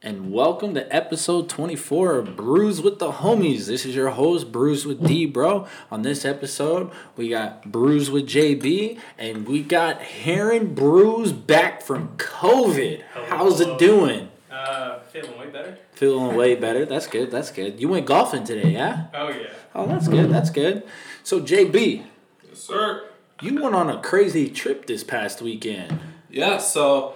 and welcome to episode 24 of Brews with the Homies. This is your host, Brews with D, bro. On this episode, we got Brews with JB, and we got Heron Brews back from COVID. How's it doing? Uh, feeling way better. Feeling way better. That's good. That's good. You went golfing today, yeah? Oh yeah. Oh, that's good. That's good. So, JB, Yes, sir. you went on a crazy trip this past weekend. Yeah, so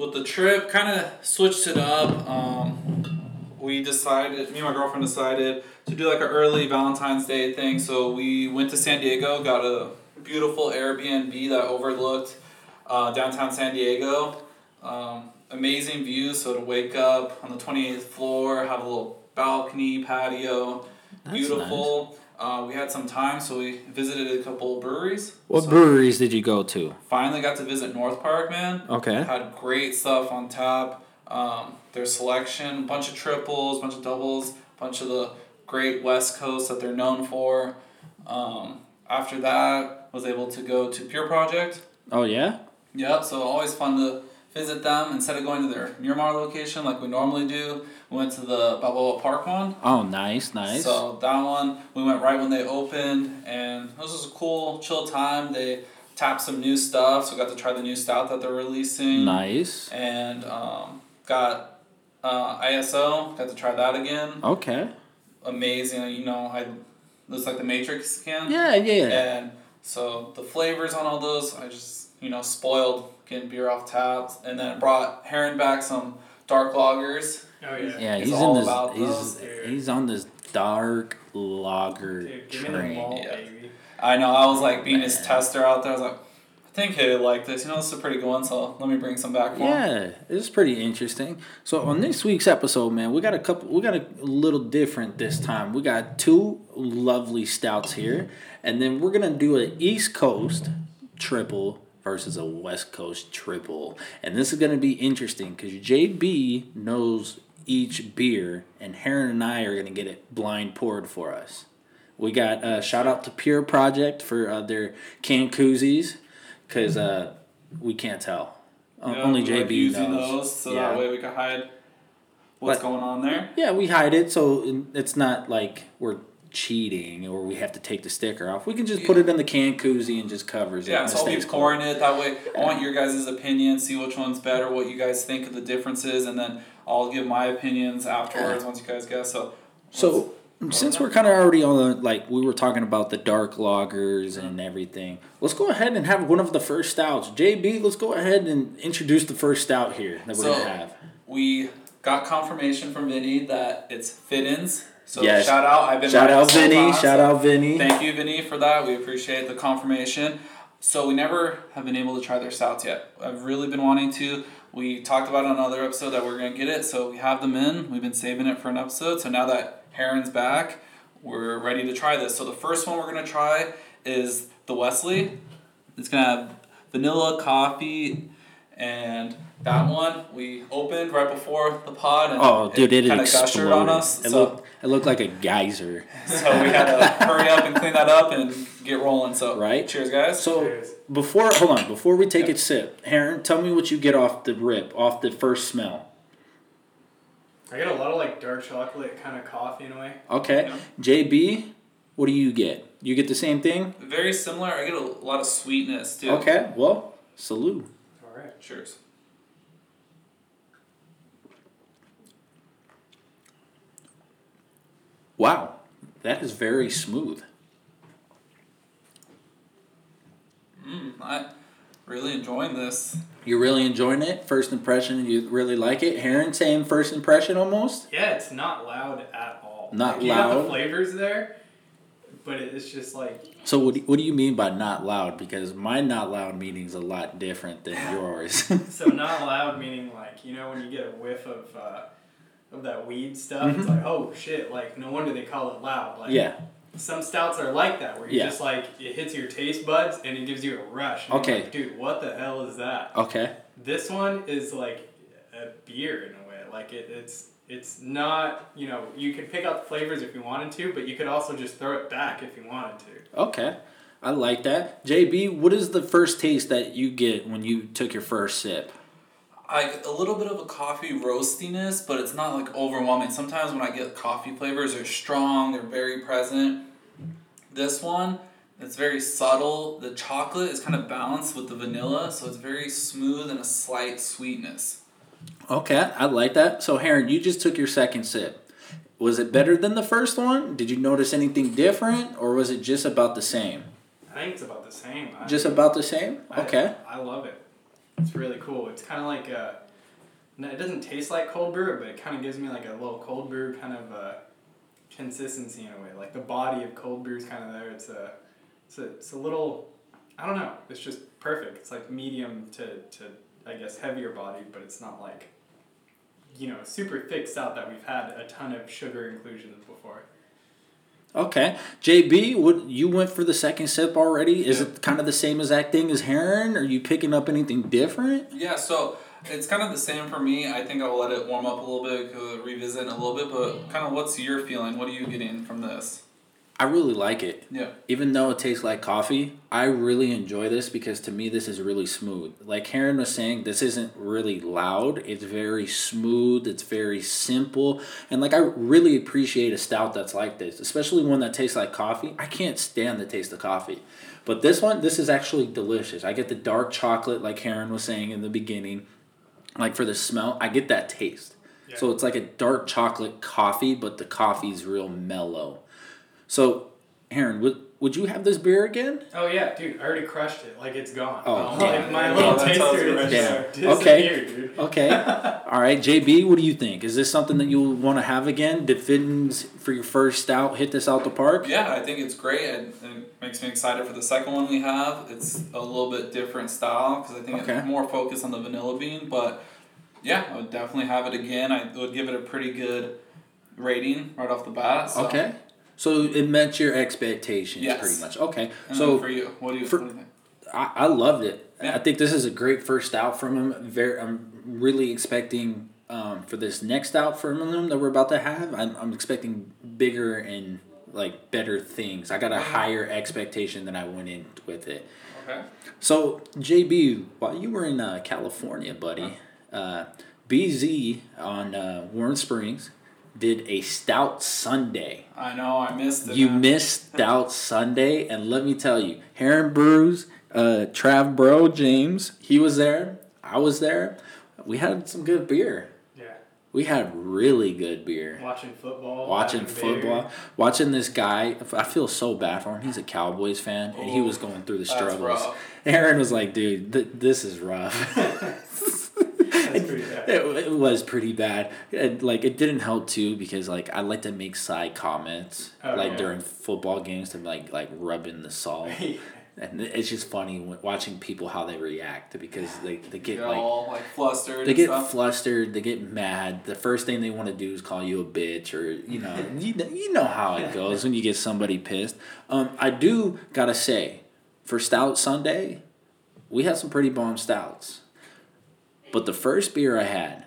with the trip, kind of switched it up. Um, we decided, me and my girlfriend decided to do like an early Valentine's Day thing. So we went to San Diego, got a beautiful Airbnb that overlooked uh, downtown San Diego. Um, amazing view. So to wake up on the 28th floor, have a little balcony, patio, That's beautiful. Uh, we had some time, so we visited a couple breweries. What So breweries did you go to? Finally got to visit North Park, man. Okay. Had great stuff on tap. Um, their selection, bunch of triples, bunch of doubles, bunch of the great West Coast that they're known for. Um, after that, was able to go to Pure Project. Oh, yeah? Yep. So always fun to visit them instead of going to their Miramar location like we normally do. We went to the Balboa Park one. Oh, nice, nice. So that one, we went right when they opened, and it was just a cool, chill time. They tapped some new stuff, so we got to try the new stout that they're releasing. Nice. And um, got uh, ISO, got to try that again. Okay. Amazing, you know, I looks like the Matrix can. Yeah, yeah. And so the flavors on all those, I just you know spoiled getting beer off taps, and then brought Heron back some dark lagers. Oh yeah. Yeah, It's he's in this. He's those, he's on this dark lager Dude, give me the train. malt, yeah. I know. I was like being his tester out there. I was like, I think he'd like this. You know, this is a pretty good one. So let me bring some back for him. Yeah, it's pretty interesting. So on mm-hmm. this week's episode, man, we got a couple. We got a little different this time. We got two lovely stouts here, and then we're gonna do an East Coast triple versus a West Coast triple, and this is gonna be interesting because JB knows each beer, and Heron and I are gonna get it blind poured for us. We got uh, shout out to Pure Project for uh, their can koozies, cause uh, we can't tell. O- Yeah, Only we JB using knows. those, so yeah. that way we can hide what's But- going on there. Yeah, we hide it so it's not like we're cheating or we have to take the sticker off. We can just put it in the can koozie and just covers it. Yeah, so I'll be pouring it that way. I want your guys' opinion, see which one's better, what you guys think of the differences, and then I'll give my opinions afterwards once you guys guess. So, So um, since we're kind of already on the like we were talking about the dark lagers and everything, let's go ahead and have one of the first stouts. JB, let's go ahead and introduce the first stout here that we're So- gonna have. we got confirmation from Vinny that it's Fidens. So Yes. shout out! I've been Shout out Vinny. time, Shout so- out Vinny. Thank you, Vinny, for that. We appreciate the confirmation. So we never have been able to try their stouts yet. I've really been wanting to. We talked about on another episode that we're gonna get it, so we have them in. We've been saving it for an episode. So now that Heron's back, we're ready to try this. So the first one we're gonna try is the Wesley. It's gonna have vanilla coffee and that mm-hmm. one we opened right before the pod and Oh, dude, it, kinda exploded. gushered on us. It so looked it looked like a geyser. so we had to hurry up and clean that up and get rolling. So Right. cheers, guys. So Cheers. before hold on, before we take Yep. it sip, Heron, tell me what you get off the rip, off the first smell. I get a lot of like dark chocolate kind of coffee in a way. Okay. Yeah. JB, what do you get? You get the same thing? very similar. I get a lot of sweetness too. Okay. Well, salute. All right. Cheers. Wow. That is very smooth. Mm, I really enjoying this. You're really enjoying it? First impression, you really like it? Heron saying first impression almost? Yeah, it's not loud at all. Not like, You got loud? the flavors there, but it's just like So what do, what do you mean by not loud? Because my not loud meaning is a lot different than yours. so not loud meaning like you know when you get a whiff of uh, of that weed stuff. It's like oh shit, like no wonder they call it loud. Like Mm-hmm. yeah. some stouts are like that where you Yeah. just like it hits your taste buds and it gives you a rush. Okay. like, dude, what the hell is that? Okay. This one is like a beer in a way. Like it, it's it's not you know you can pick out the flavors if you wanted to, but you could also just throw it back if you wanted to. Okay. I like that. JB, what is the first taste that you get when you took your first sip? like a little bit of a coffee roastiness, but it's not like overwhelming. Sometimes when I get coffee flavors, they're strong, they're very present. This one, it's very subtle. The chocolate is kind of balanced with the vanilla, so it's very smooth and a slight sweetness. Okay, I like that. So, Heron, you just took your second sip. Was it better than the first one? Did you notice anything different, or was it just about the same? I think it's about the same. I, Just about the same? Okay. I, love it. It's really cool. It's kind of like a. It doesn't taste like cold brew, but it kind of gives me like a little cold brew kind of uh, consistency in a way. Like the body of cold brew is kind of there. It's a, it's a, it's a little, I don't know. It's just perfect. It's like medium to, to I guess heavier bodied, but it's not like, you know, super thick stout that we've had a ton of sugar inclusions before. Okay. JB, what you went for the second sip already? Is Yeah. it kind of the same exact thing as Heron? Are you picking up anything different? Yeah, so it's kind of the same for me. I think I'll let it warm up a little bit, uh, revisit a little bit, but kind of what's your feeling? What are you getting from this? I really like it. Yeah. Even though it tastes like coffee, I really enjoy this because to me this is really smooth. Like Heron was saying, this isn't really loud. It's very smooth. It's very simple. And like I really appreciate a stout that's like this, especially one that tastes like coffee. I can't stand the taste of coffee. But this one, this is actually delicious. I get the dark chocolate like Heron was saying in the beginning. Like for the smell, I get that taste. Yeah. So it's like a dark chocolate coffee, but the coffee's real mellow. So, Aaron, would would you have this beer again? Oh yeah, dude! I already crushed it. Like it's gone. Oh, Um, damn. like my little that tells taster you is right. Okay. dude. Okay. All right, JB, what do you think? Is this something that you want to have again? Did Fidens for your first stout hit this out the park? Yeah, I think it's great. It, it makes me excited for the second one we have. It's a little bit different style because I think Okay. it's more focused on the vanilla bean. But yeah, I would definitely have it again. I would give it a pretty good rating right off the bat. So. Okay. So it met your expectations Yes. pretty much. Okay. And so for you, what do you, for- what do you think? I, I loved it. Yeah. I think this is a great first out from him. Very, I'm really expecting um, for this next out from him that we're about to have. I'm, I'm expecting bigger and like better things. I got a higher expectation than I went in with it. Okay. So JB, while you were in uh, California, buddy, uh, BZ on uh, Warren Springs did a stout Sunday. I know I missed it. You man. missed Stout Sunday, and let me tell you, Heron Brews, uh, Trav Bro, James, he was there. I was there. We had some good beer. Yeah. We had really good beer. Watching football. Watching having beer. football, watching this guy. I feel so bad for him. He's a Cowboys fan, and he was going through the struggles. Aaron was like, "Dude, th- this is rough." That's pretty bad. It, it was pretty bad. And, like it didn't help too because like I like to make side comments Oh, like yeah. during football games to like like rub in the salt. and it's just funny watching people how they react because they, they get like all like flustered. they get stuff. flustered they get mad the first thing they want to do is call you a bitch or you know you, know- you know how it goes when you get somebody pissed um, i do gotta say for stout sunday we had some pretty bomb stouts but the first beer i had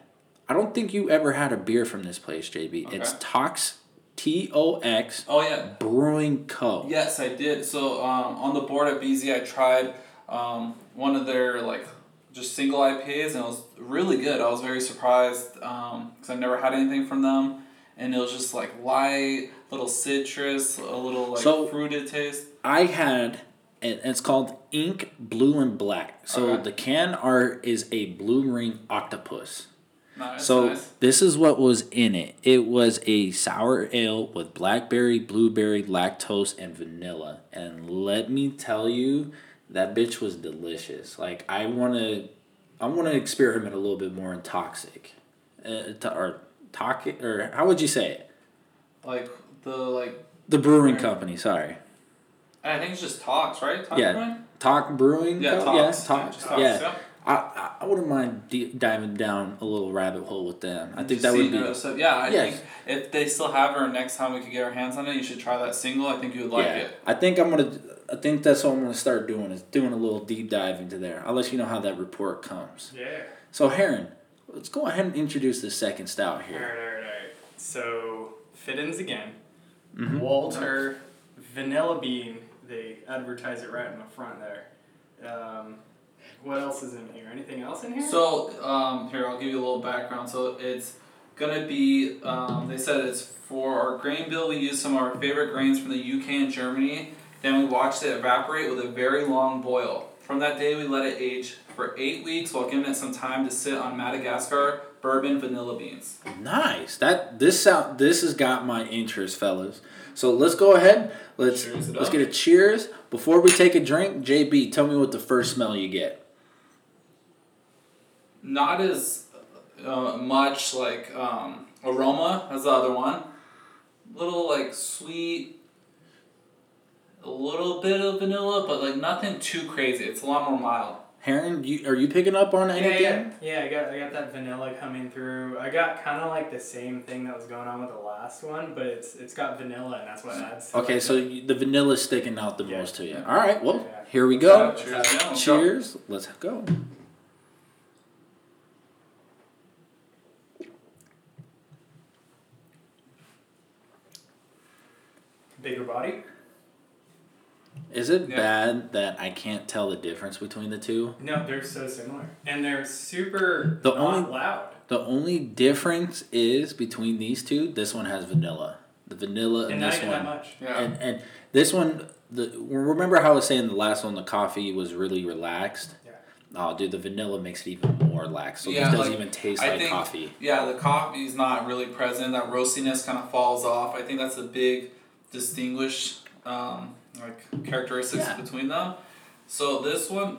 i don't think you ever had a beer from this place jb it's tox t-o-x Oh yeah. brewing co Yes, I did. So um, on the board at BZ, I tried um, one of their like just single IPAs, and it was really good. I was very surprised because I've never had anything from them, and it was just like light, little citrus, a little like So- fruited taste. I had, and it's called Ink Blue and Black. So Okay. the can art is a blue ring octopus. Nice, so nice. this is what was in it. It was a sour ale with blackberry, blueberry, lactose, and vanilla. And let me tell you, that bitch was delicious. Like I wanna, I wanna experiment a little bit more in toxic, uh, to, or toxic, or how would you say it? Like the like The brewing company. Sorry. I think it's just Tox, right? Tox Yeah. Brewing? Talk Brewing. Yeah, Co- Tox. Yeah, Yeah, Talk. just Tox, yeah. yeah. I, I, I wouldn't mind deep diving down a little rabbit hole with them. I think that would be. other stuff. Yeah, I Yes. think if they still have her next time we could get our hands on it, you should try that single. I think you would like yeah, it. I think I'm gonna. I think that's what I'm gonna start doing is doing a little deep dive into there. I'll let you know how that report comes. Yeah. So Heron, let's go ahead and introduce the second stout here. alright, alright. So, Fidens again. Mhm. Walter, Vanilla Bean. They advertise it right in the front there. Um, what else is in here? Anything else in here? So um, here I'll give you a little background. So it's gonna be um, they said it's for our grain bill. We use some of our favorite grains from the UK and Germany. Then we watched it evaporate with a very long boil. From that day, we let it age for eight weeks while giving it some time to sit on Madagascar bourbon vanilla beans. Nice. That this sound this has got my interest, fellas. So let's go ahead. Let's let's get a cheers. Before we take a drink, JB, tell me what the first smell you get. Not as uh, much like um, aroma as the other one. Little like sweet, a little bit of vanilla, but like nothing too crazy. It's a lot more mild. Heron, you, are you picking up on anything? yeah, yeah. I got I got that vanilla coming through. I got kind of like the same thing that was going on with the last one, but it's it's got vanilla, and that's what adds. To Okay, it. so you, the vanilla's sticking out the Yeah. most to you. All right, well, Yeah. here we go. Cheers, let's go. Cheers. Let's go. bigger body. Is it Yeah. bad that I can't tell the difference between the two? No, they're so similar, and they're super The not only- loud. The only difference is between these two. This one has vanilla. The vanilla And in not this even one, that much. Yeah. and and this one. The remember how I was saying the last one, the coffee was really relaxed. Yeah. Oh, dude, the vanilla makes it even more relaxed. So Yeah, this doesn't like, even taste I like think- coffee. Yeah, the coffee's not really present. That roastiness kind of falls off. I think that's a big distinguish um, like characteristics Yeah. between them. So this one,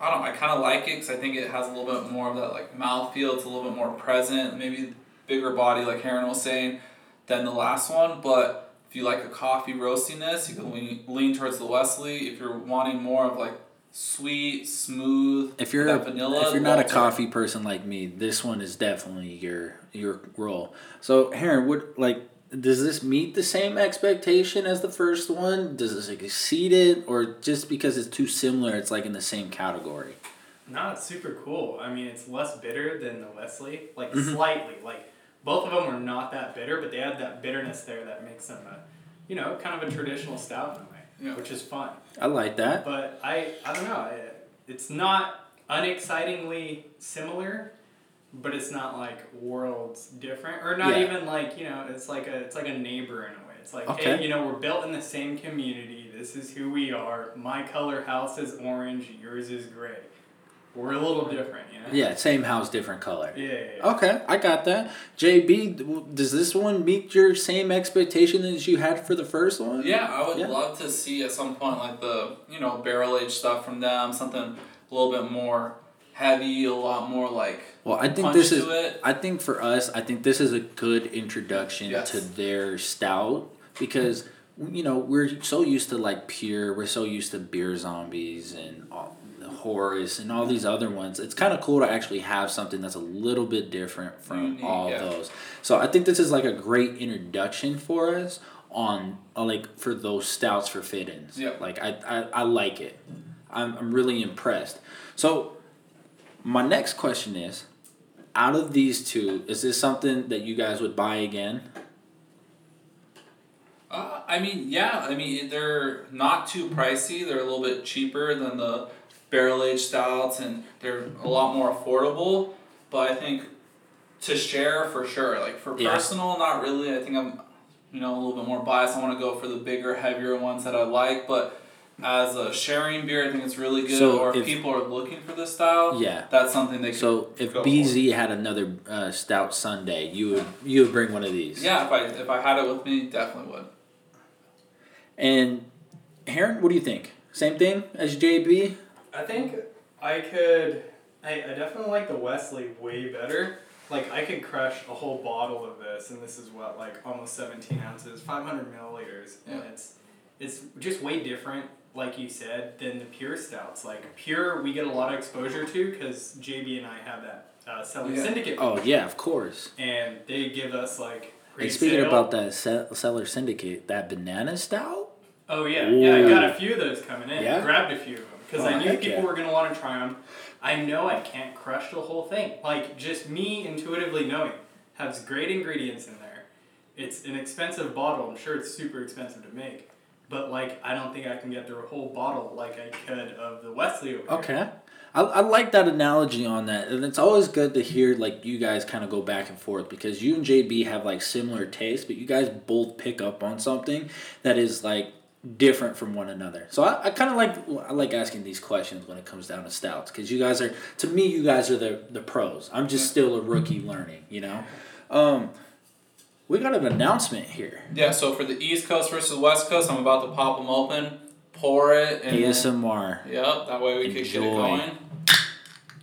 I don't. know, I kind of like it because I think it has a little bit more of that like mouthfeel. It's a little bit more present. Maybe bigger body, like Heron was saying, than the last one. But if you like a coffee roastiness, you can lean, lean towards the Wesley. If you're wanting more of like sweet, smooth, If you're that vanilla, if you're not a Walter. coffee person like me, this one is definitely your your role. So, Heron, would like does this meet the same expectation as the first one? Does this exceed it, or just because it's too similar, it's like in the same category? No, it's super cool. I mean, it's less bitter than the Wesley, like Mhm. slightly. Like both of them are not that bitter, but they have that bitterness there that makes them a, you know, kind of a traditional stout in a way, Yeah. which is fun. I like that. But I, I don't know. I, it's not unexcitingly similar, but it's not like worlds different, or not Yeah. even like you know. It's like a, it's like a neighbor in a way. It's like, Okay. hey, you know, we're built in the same community. This is who we are. My color house is orange. Yours is gray. We're a little different, you know. Yeah, same house, different color. Yeah. yeah, yeah. Okay, I got that. JB, does this one meet your same expectation as you had for the first one? Yeah, I would Yeah. love to see at some point like the you know barrel aged stuff from them, something a little bit more heavy, a lot more like Well, I think punch this is. it. I think for us, I think this is a good introduction Yes. to their stout because you know we're so used to like pure. We're so used to beer zombies and all, Horus and all these other ones. It's kind of cool to actually have something that's a little bit different from Unique, all yeah. those. So I think this is like a great introduction for us on uh, like for those stouts for Fidens. Yeah. Like I, I, I like it. I'm, I'm really impressed. So my next question is out of these two, is this something that you guys would buy again? Uh, I mean, yeah, I mean they're not too pricey. They're a little bit cheaper than the barrel aged stouts, and they're a lot more affordable. But I think to share for sure, like for Yeah. personal, not really. I think I'm, you know, a little bit more biased. I want to go for the bigger, heavier ones that I like, but. As a sharing beer, I think it's really good. So or if, if- people are looking for this style, Yeah. that's something they could. So if Go for BZ had another uh, stout Sunday, you would you would bring one of these. yeah, if I if I had it with me, definitely would. And Heron, what do you think? Same thing as JB? I think I could. I, I definitely like the Wesley way better. Like I could crush a whole bottle of this, and this is what like almost seventeen ounces, five hundred milliliters, and it's it's just way different, like you said, than the pure stouts. Like pure, we get a lot of exposure to because JB and I have that uh, Cellar Yeah. Syndicate, Oh yeah, of course. and they give us like. And speaking sale. about that Se- Cellar Syndicate, that banana stout. Oh yeah, yeah. I got a few of those coming in. Yeah? I Grabbed a few of them because Oh, I knew people yeah. were gonna want to try them. I know I can't crush the whole thing. Like just me intuitively knowing has great ingredients in there. It's an expensive bottle. I'm sure it's super expensive to make, but like I don't think I can get through a whole bottle like I could of the Wesley over here. Okay. I, I like that analogy on that, and it's always good to hear like you guys kind of go back and forth because you and JB have like similar tastes, but you guys both pick up on something that is like different from one another. So I, I kind of like I like asking these questions when it comes down to stouts because you guys are to me you guys are the the pros. I'm just still a rookie learning, you know. Um, we got an announcement here. Yeah, so for the East Coast versus West Coast, I'm about to pop them open, pour it, and then- ASMR. Yep, that way we could get it going.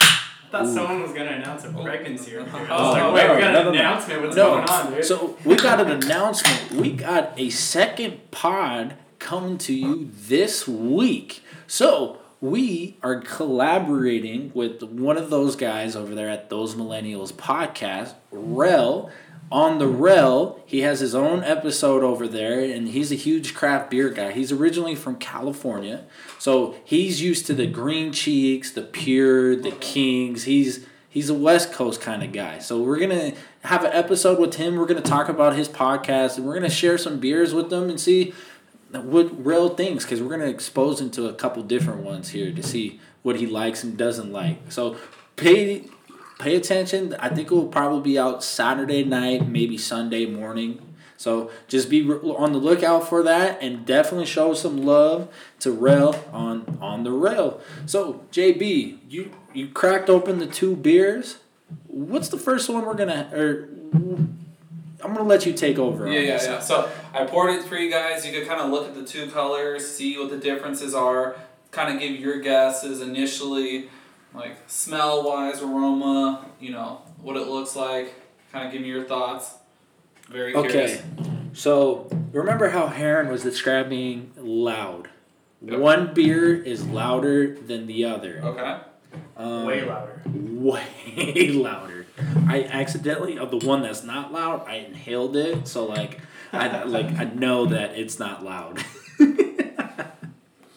I thought Ooh. someone was gonna announce a pregnancy earlier. I was Oh, like, wait, no, we got no, an no, no. announcement. What's No, going on, dude? so we got an announcement. We got a second pod coming to you this week. So we are collaborating with one of those guys over there at Those Millennials podcast, Rel. On the Rel, he has his own episode over there, and he's a huge craft beer guy. He's originally from California, so he's used to the Green Cheeks, the Pure, the Kings. He's he's a West Coast kind of guy. So we're gonna have an episode with him. We're gonna talk about his podcast, and we're gonna share some beers with them and see what real things because we're gonna expose him to a couple different ones here to see what he likes and doesn't like. So pay pay attention. I think it will probably be out Saturday night, maybe Sunday morning. So just be on the lookout for that, and definitely show some love to Rail on on the rail. So JB, you you cracked open the two beers. What's the first one we're gonna or I'm gonna let you take over. Yeah, yeah, yeah. So I poured it for you guys. You could kind of look at the two colors, see what the differences are, kind of give your guesses initially, like smell wise, aroma, you know, what it looks like. Kind of give me your thoughts. Very Okay. curious. So remember how Heron was describing loud. Yep. One beer is louder than the other. Okay. Um, Way louder. Way louder. I accidentally of the one that's not loud. I inhaled it, so like I like I know that it's not loud.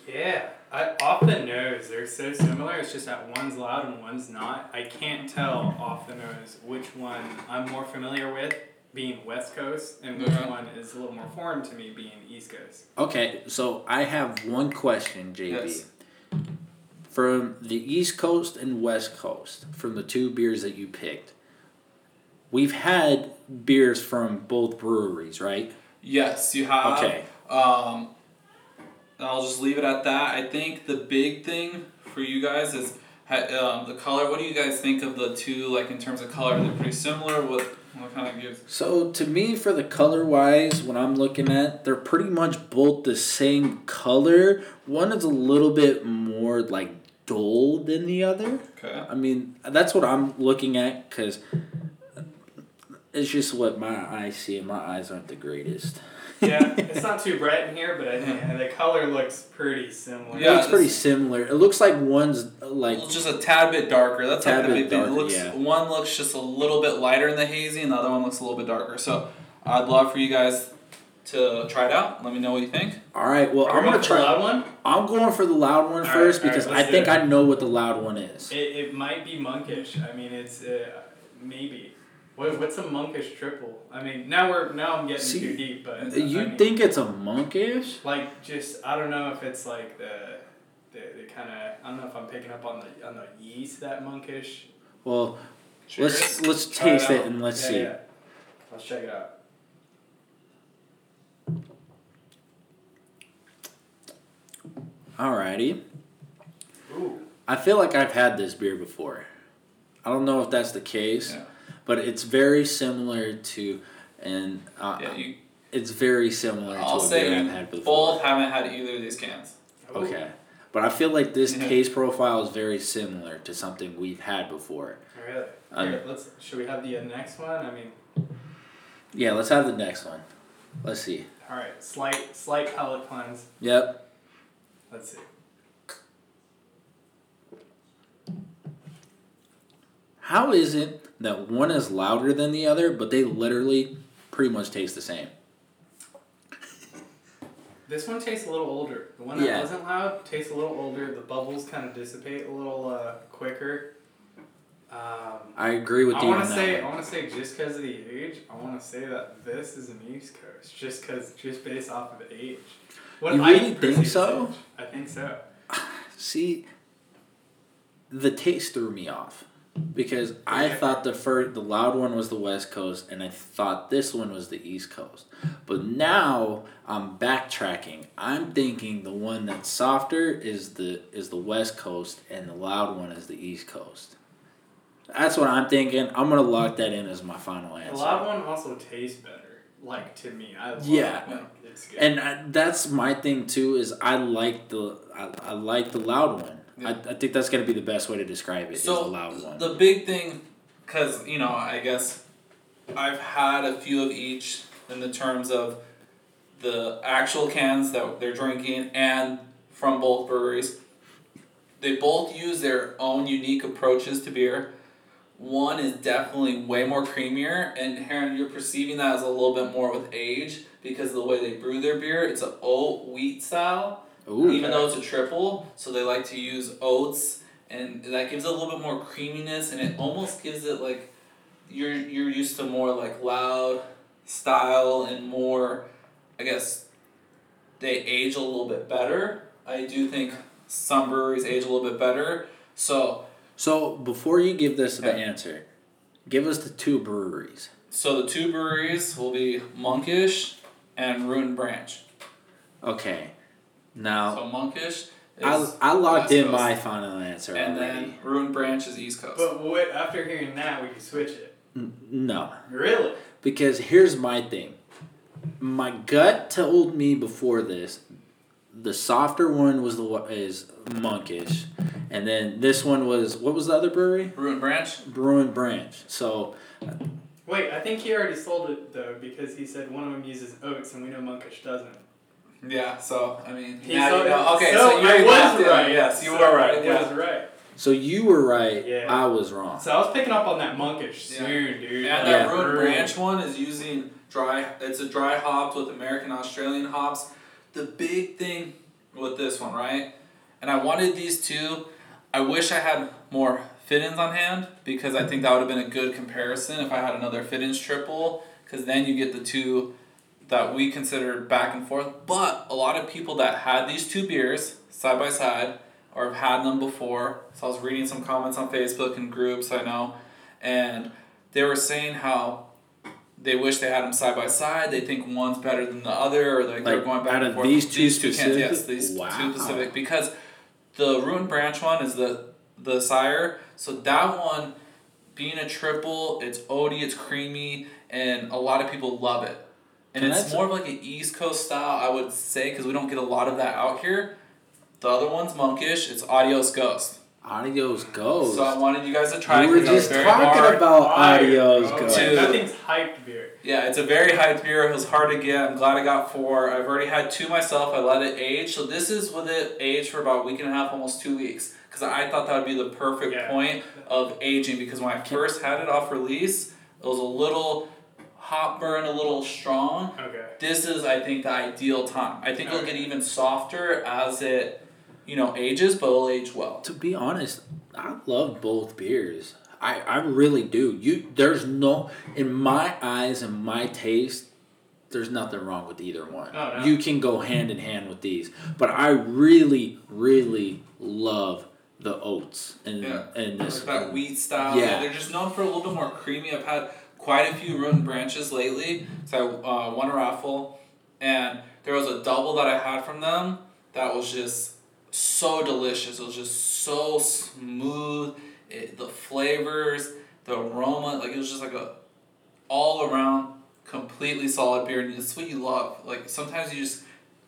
Yeah, I off the nose they're so similar. It's just that one's loud and one's not. I can't tell off the nose which one I'm more familiar with, being West Coast, and which Okay. one is a little more foreign to me, being East Coast. okay, so I have one question, JB. Yes. From the East Coast and West Coast, from the two beers that you picked, we've had beers from both breweries, right? Yes, you have. Okay. Um, I'll just leave it at that. I think the big thing for you guys is um, the color. What do you guys think of the two? Like in terms of color, they're pretty similar. What what kind of gives? So to me, for the color wise, when I'm looking at, they're pretty much both the same color. One is a little bit more like dull than the other. Okay. I mean, that's what I'm looking at because it's just what my eyes see, and my eyes aren't the greatest. Yeah, it's not too bright in here, but I think the color looks pretty similar. Yeah, it's pretty similar. It looks like one's like Well, just a tad bit darker. That's Tad like the bit big thing. It darker, looks yeah. one looks just a little bit lighter in the hazy, and the other one looks a little bit darker. So I'd love for you guys to try it out. Let me know what you think. all right. Well, Are I'm gonna going for the loud one? I'm going for the loud one All first right, because right, I think it. I know what the loud one is. It, it might be monkish. I mean, it's uh, maybe. What, what's a monkish triple? I mean, now we're now I'm getting See, too deep, but You I mean, think it's a monkish? like just I don't know if it's like the the, the kind of I don't know if I'm picking up on the on the yeast that monkish. Well, Cheers. let's let's Try taste it out. and let's Yeah, see. yeah. Let's check it out. Alrighty. Ooh. I feel like I've had this beer before. I don't know if that's the case, Yeah. But it's very similar to, and uh, Yeah, you. it's very similar I'll to a say beer I've had before. both haven't had either of these cans. Ooh. Okay, but I feel like this Yeah. taste profile is very similar to something we've had before. Really? Um, Here, let's. Should we have the uh, next one? I mean, Yeah, let's have the next one. Let's see. all right. Slight slight palate cleanse. Yep. Let's see. How is it that one is louder than the other, but they literally pretty much taste the same? This one tastes a little older. The one that Yeah. wasn't loud tastes a little older. The bubbles kind of dissipate a little uh, quicker. Um, I agree with I you want to that say, one. I want to say, just because of the age, I want to say that this is an East Coast, just because, just based off of age. What You I really think perceive as so? age. I think so. See, the taste threw me off because I thought the first the loud one was the West Coast and I thought this one was the East Coast. But now I'm backtracking. I'm thinking the one that's softer is the is the West Coast and the loud one is the East Coast. That's what I'm thinking. I'm gonna lock that in as my final The answer. loud one also tastes better. Like to me, I love Yeah. it. It's good. And I, that's my thing too. Is I like the I, I like the loud one. I, I think that's gonna be the best way to describe it. is So the loud one. the big thing, because you know, I guess I've had a few of each in the terms of the actual cans that they're drinking and from both breweries. They both use their own unique approaches to beer. One is definitely way more creamier, and Heron, you're perceiving that as a little bit more with age because of the way they brew their beer. It's an oat wheat style, Ooh, even though it's a triple, so they like to use oats, and that gives it a little bit more creaminess, and it almost gives it like you're you're used to more like loud style and more, I guess, they age a little bit better. I do think some breweries age a little bit better. So So before you give this the answer, give us the two breweries. so the two breweries will be Monkish and Root and Branch. Okay. Now So Monkish is I, I locked West in Coast. my final answer and already. then Root and Branch is East Coast. but what, after hearing that, we can switch it. N- no, Really? because here's my thing. My gut told me before this, the softer one was the is monkish, and then this one was what was the other brewery? Root and Branch. Bruin Branch. So Wait, I think he already sold it though because he said one of them uses oats and we know Monkish doesn't. Yeah. So I mean, He now sold you know. Okay. so So, you I was locked in. right. Yes, you So were right. I Yeah. was right. so you were right. Yeah. I was wrong. So I was picking up on that Monkish Yeah. soon, dude. And that Yeah. Ruin really. Branch one is using dry. It's a dry hopped with American Australian hops. The big thing with this one, right? And I wanted these two. I wish I had more Fidens on hand because I think that would have been a good comparison if I had another Fidens triple. Because then you get the two that we considered back and forth. But a lot of people that had these two beers side by side or have had them before. So I was reading some comments on Facebook and groups I know, and they were saying how they wish they had them side by side. They think one's better than the other, or like, they're going back out and of forth. these two cans, yes, specific? these Wow. two specific because the Root and Branch one is the the sire. So that one, being a triple, it's oaty, it's creamy, and a lot of people love it. And Can it's more of like an East Coast style, I would say, because we don't get a lot of that out here. The other one's monkish. It's Adios Ghost. Adios Ghost. So I wanted you guys to try. we it were 'cause that just talking hard. about Fire, Adios bro. goes. Dude. That thing's hyped beer. Yeah, it's a very hyped beer. It was hard to get. I'm glad I got four. I've already had two myself. I let it age. So this is with it aged for about a week and a half, almost two weeks. Because I thought that would be the perfect Yeah. point of aging. Because when I first had it off release, it was a little hop burn, a little strong. Okay. This is, I think, the ideal time. I think it'll get even softer as it, you know, ages, but it'll age well. To be honest, I love both beers. I, I really do. You there's no in my eyes and my taste, there's nothing wrong with either one. Oh, no. You can go hand in hand with these. But I really, really love the oats and Yeah. and this Like that wheat style. Yeah. They're just known for a little bit more creamy. I've had quite a few root and branches lately. So I uh, won a raffle, and there was a double that I had from them that was just so delicious. It was just so smooth. It, the flavors, the aroma, like it was just like a all around completely solid beer, and it's what you love. Like sometimes you just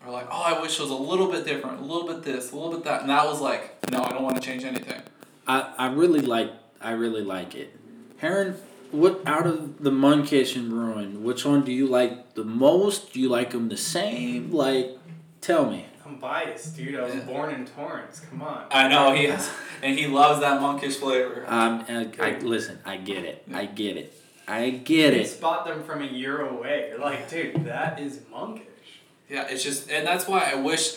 are like, oh, I wish it was a little bit different, a little bit this, a little bit that, and that was like, no, I don't want to change anything. I, I really like I really like it. Heron, what out of the Monkish and Ruin, which one do you like the most? Do you like them the same? Like, tell me. I'm biased, dude. I was born in Torrance. Come on. I know he is, and he loves that monkish flavor. Um, and I, listen. I get it. I get it. I get You it. spot them from a year away. You're like, dude, that is monkish. Yeah, it's just, and that's why I wish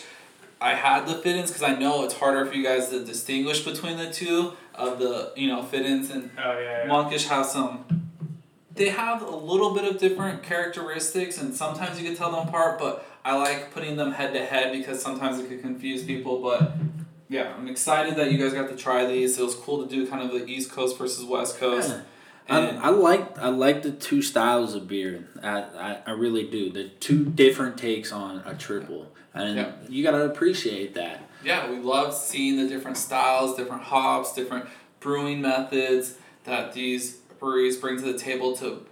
I had the Fidens because I know it's harder for you guys to distinguish between the two of the you know Fidens and Oh yeah. yeah. monkish have some. They have a little bit of different characteristics, and sometimes you can tell them apart. But I like putting them head to head because sometimes it could confuse people. But yeah, I'm excited that you guys got to try these. It was cool to do kind of the East Coast versus West Coast. Yeah. I, And- I like I like the two styles of beer. I, I, I really do. The two different takes on a triple, and Yeah. you gotta appreciate that. yeah, we love seeing the different styles, different hops, different brewing methods that these breweries bring to the table to,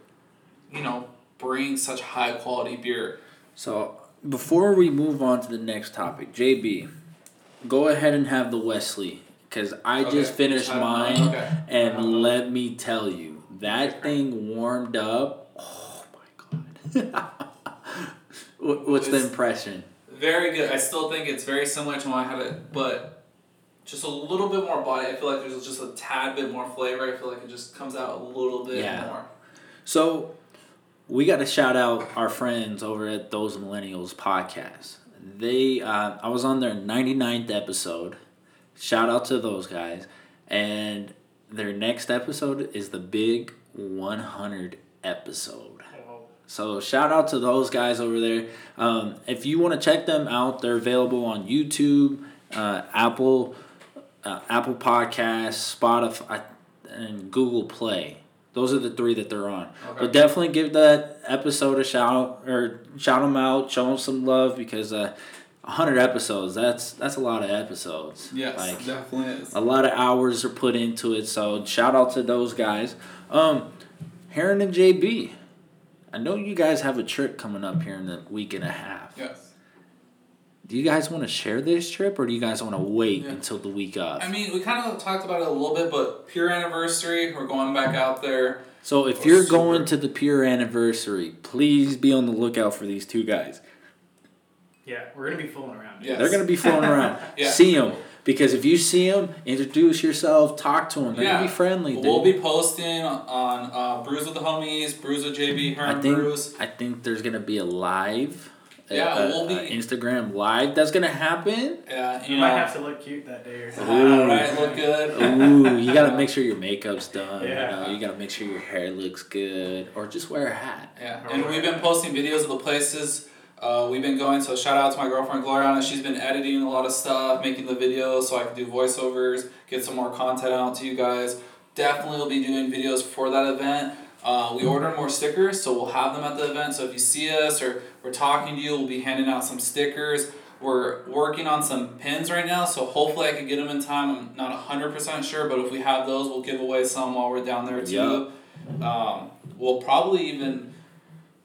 you know, bring such high quality beer. So before we move on to the next topic, JB, go ahead and have the Wesley because I Okay, just finished mine, okay. and Uh-huh. let me tell you, that thing warmed up. Oh my god! What- What's the impression? Very good. I still think it's very similar to when I had it, but just a little bit more body. I feel like there's just a tad bit more flavor. I feel like it just comes out a little bit Yeah. more. So, we got to shout out our friends over at Those Millennials podcast. They, uh, I was on their 99th episode. Shout out to those guys. And their next episode is the big 100 episode. So shout out to those guys over there. Um, if you want to check them out, they're available on YouTube, uh, Apple, uh, Apple Podcasts, Spotify, and Google Play. Those are the three that they're on. Okay. But definitely give that episode a shout or shout them out, show them some love because uh, hundred episodes. That's that's a lot of episodes. Yes, like definitely is. a lot of hours are put into it. So shout out to those guys. Um, Heron and JB. I know you guys have a trip coming up here in a week and a half. Yes. Do you guys want to share this trip, or do you guys want to wait Yeah. until the week of? I mean, we kind of talked about it a little bit, but pure anniversary, we're going back out there. so if you're super. going to the Pure anniversary, please be on the lookout for these two guys. Yeah, we're gonna be fooling around. Yeah. They're gonna be fooling around. Yeah. See them because if you see them, introduce yourself, talk to them. They're Yeah. be friendly. Dude. We'll be posting on uh, Brews with the Homies, Brews with JB, Herm I think Brews. I think there's gonna be a live. Yeah, a- we'll be- a Instagram live. That's gonna happen. Yeah, You you might have to look cute that day or something. All right, look good. Ooh, you gotta make sure your makeup's done. Yeah. You, know, you gotta make sure your hair looks good, or just wear a hat. Yeah, and we've been posting videos of the places uh, we've been going. So shout out to my girlfriend Gloriana. She's been editing a lot of stuff, making the videos so I can do voiceovers, get some more content out to you guys. Definitely will be doing videos for that event. Uh, we ordered more stickers, so we'll have them at the event. So if you see us or we're talking to you, we'll be handing out some stickers. We're working on some pins right now, so hopefully I can get them in time. I'm not hundred percent sure, but if we have those, we'll give away some while we're down there too. Um, we'll probably even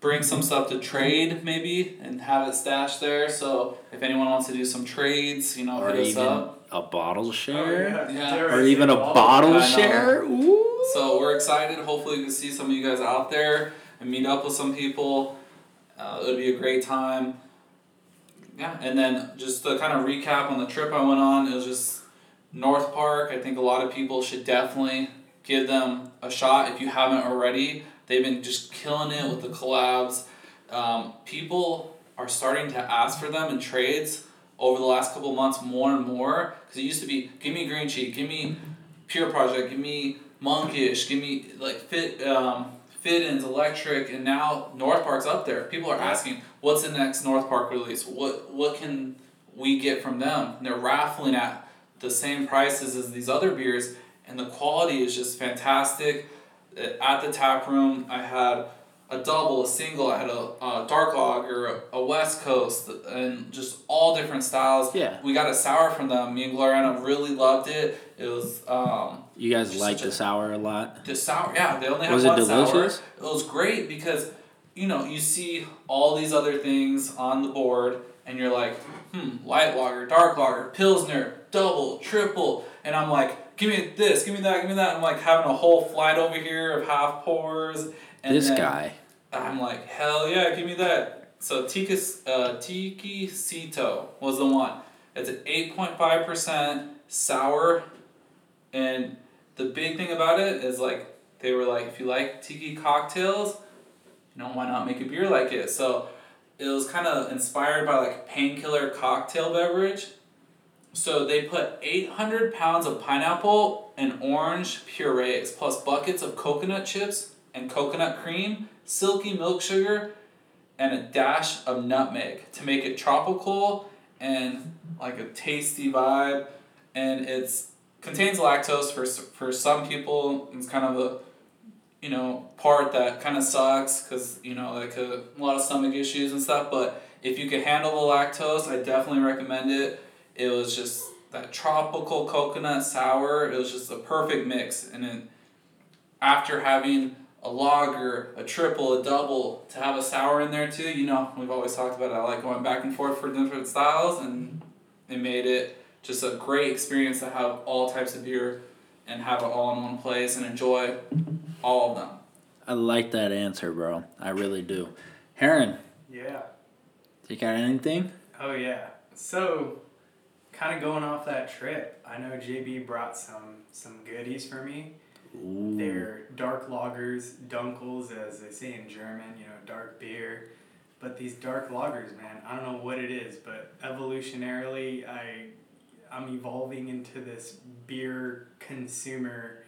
bring some stuff to trade maybe and have it stashed there. So if anyone wants to do some trades, you know, Or hit us even up. a bottle Oh, share. yeah. Yeah. Or even a involved. bottle share. Ooh. So we're excited. Hopefully, we can see some of you guys out there and meet up with some people. Uh, it would be a great time. Yeah, and then just to kind of recap on the trip I went on, it was just North Park. I think a lot of people should definitely give them a shot if you haven't already. They've been just killing it with the collabs. Um, people are starting to ask for them in trades over the last couple months more and more because it used to be give me green cheek, give me pure project, give me monkish, give me like fit um, Fidens, electric, and now North Park's up there. People are asking what's the next North Park release? What what can we get from them? And they're raffling at the same prices as these other beers, and the quality is just fantastic. At the tap room, I had a double, a single, I had a, a dark lager, a, West Coast, and just all different styles. Yeah. We got a sour from them. Me and Gloriana really loved it. It was um, You guys like such a- the sour a lot. the sour. Yeah, they only have Was it one delicious? sour. It was great because you know you see all these other things on the board, and you're like, hmm, light lager, dark lager, pilsner, double, triple, and I'm like, give me this, give me that, give me that. I'm like having a whole flight over here of half pours. And this guy. I'm like, hell yeah, give me that. So Tika, uh, Tiki Cito was the one. It's an 8.5% sour. And the big thing about it is like, they were like, if you like tiki cocktails, you know, why not make a beer like it? So it was kind of inspired by like painkiller cocktail beverage. So they put 800 pounds of pineapple and orange purees, plus buckets of coconut chips and coconut cream, silky milk sugar, and a dash of nutmeg to make it tropical and like a tasty vibe. and it's contains lactose for for some people. It's kind of a you know part that kind of sucks because you know like a, a lot of stomach issues and stuff. But if you can handle the lactose, I definitely recommend it. It was just that tropical coconut sour. It was just a perfect mix, and then after having a lager, a triple, a double, to have a sour in there too. You know, we've always talked about it. I like going back and forth for different styles, and it made it just a great experience to have all types of beer and have it all in one place and enjoy all of them. I like that answer, bro. I really do. Aaron, Yeah. you got anything? Oh yeah. So, kind of going off that trip, I know JB brought some some goodies for me. Ooh. They're dark lagers, dunkels, as they say in German. You know, dark beer. But these dark lagers, man, I don't know what it is, but evolutionarily, I I'm evolving into this beer consumer,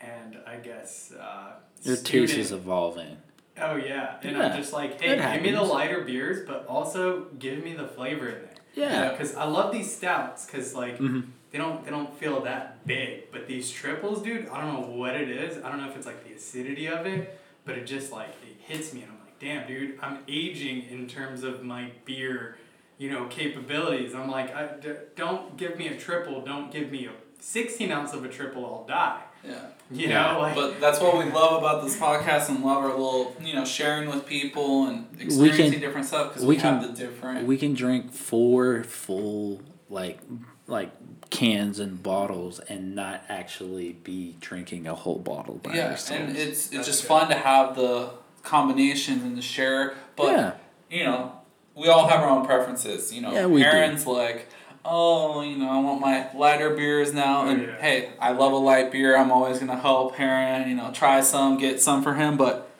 and I guess uh, Your taste student. is evolving. Oh yeah, and Yeah, I'm just like, hey, give me the lighter beers, but also give me the flavor in there. Yeah. Because I love these stouts, because like Mhm. they don't they don't feel that big, but these triples, dude, I don't know what it is. I don't know if it's like the acidity of it, but it just like it hits me, and I'm like, damn, dude, I'm aging in terms of my beer, you know, capabilities. I'm like, I, d- don't give me a triple, don't give me a 16 ounce of a triple, I'll die. Yeah. You Yeah, know, like But that's what we love about this podcast and love our little, you know, sharing with people and experiencing different stuff because we we, have the different. We can drink four full like like cans and bottles and not actually be drinking a whole bottle by yeah, ourselves. and it's it's That's just good. fun to have the combination and to share. But yeah. you know, we all have our own preferences. You know, Yeah, we do. Aaron's like, oh, you know, I want my lighter beers now, Oh, and yeah. hey, I love a light beer. I'm always gonna help Aaron. You know, try some, get some for him. But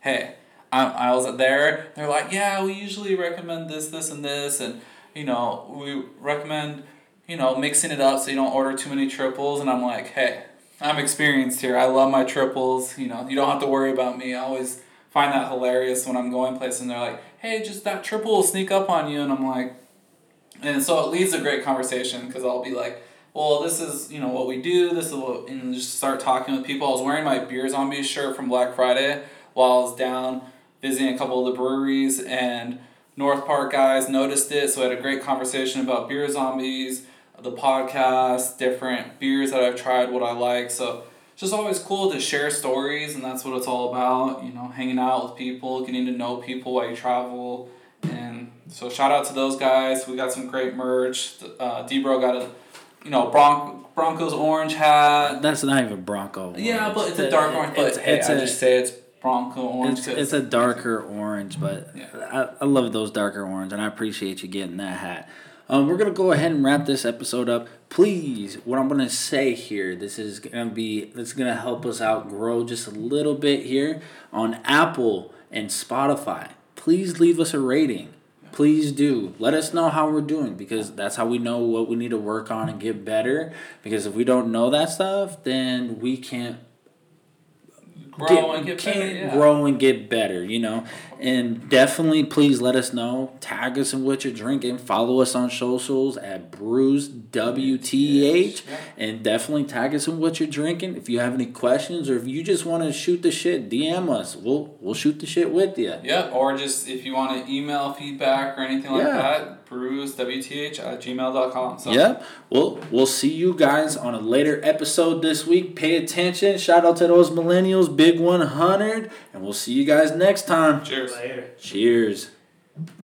hey, I, I was there. They're like, yeah, we usually recommend this, this, and this, and you know, we recommend you know mixing it up so you don't order too many triples. And I'm like, hey, I'm experienced here. I love my triples. You know, you don't have to worry about me. I always find that hilarious when I'm going places and they're like, hey, just that triple will sneak up on you. And I'm like, and so it leads a great conversation because I'll be like, well, this is, you know, what we do. This is what, and just start talking with people. I was wearing my Beer Zombies shirt from Black Friday while I was down visiting a couple of the breweries and North Park guys noticed it. So I had a great conversation about Beer Zombies, the podcast, different beers that I've tried, what I like. So it's just always cool to share stories, and that's what it's all about. You know, hanging out with people, getting to know people while you travel, and so shout out to those guys. We got some great merch. Uh, Debro got a, you know, Bron- Broncos orange hat. That's not even Bronco. Yeah, but it's a dark orange. But It's, hey, it's I a, just say it's Bronco orange. it's, it's a darker orange, but Yeah. I, I love those darker orange, and I appreciate you getting that hat. Um, we're gonna go ahead and wrap this episode up. Please, what I'm gonna say here, this is gonna be this is gonna help us out grow just a little bit here on Apple and Spotify. Please leave us a rating. Please do. Let us know how we're doing because that's how we know what we need to work on and get better. Because if we don't know that stuff, then we can't grow and get can't better. Yeah. grow and get better, you know. And definitely, please let us know. Tag us in what you're drinking. Follow us on socials at Brews WTH, and definitely tag us in what you're drinking. If you have any questions or if you just want to shoot the shit, DM us. We'll we'll shoot the shit with you. Yep, or just if you want to email feedback or anything like Yeah. that, brewswth at gmail.com. So Yep. Well, we'll see you guys on a later episode this week. Pay attention. Shout out to those millennials, Big 100, and we'll see you guys next time. Cheers. later. Cheers.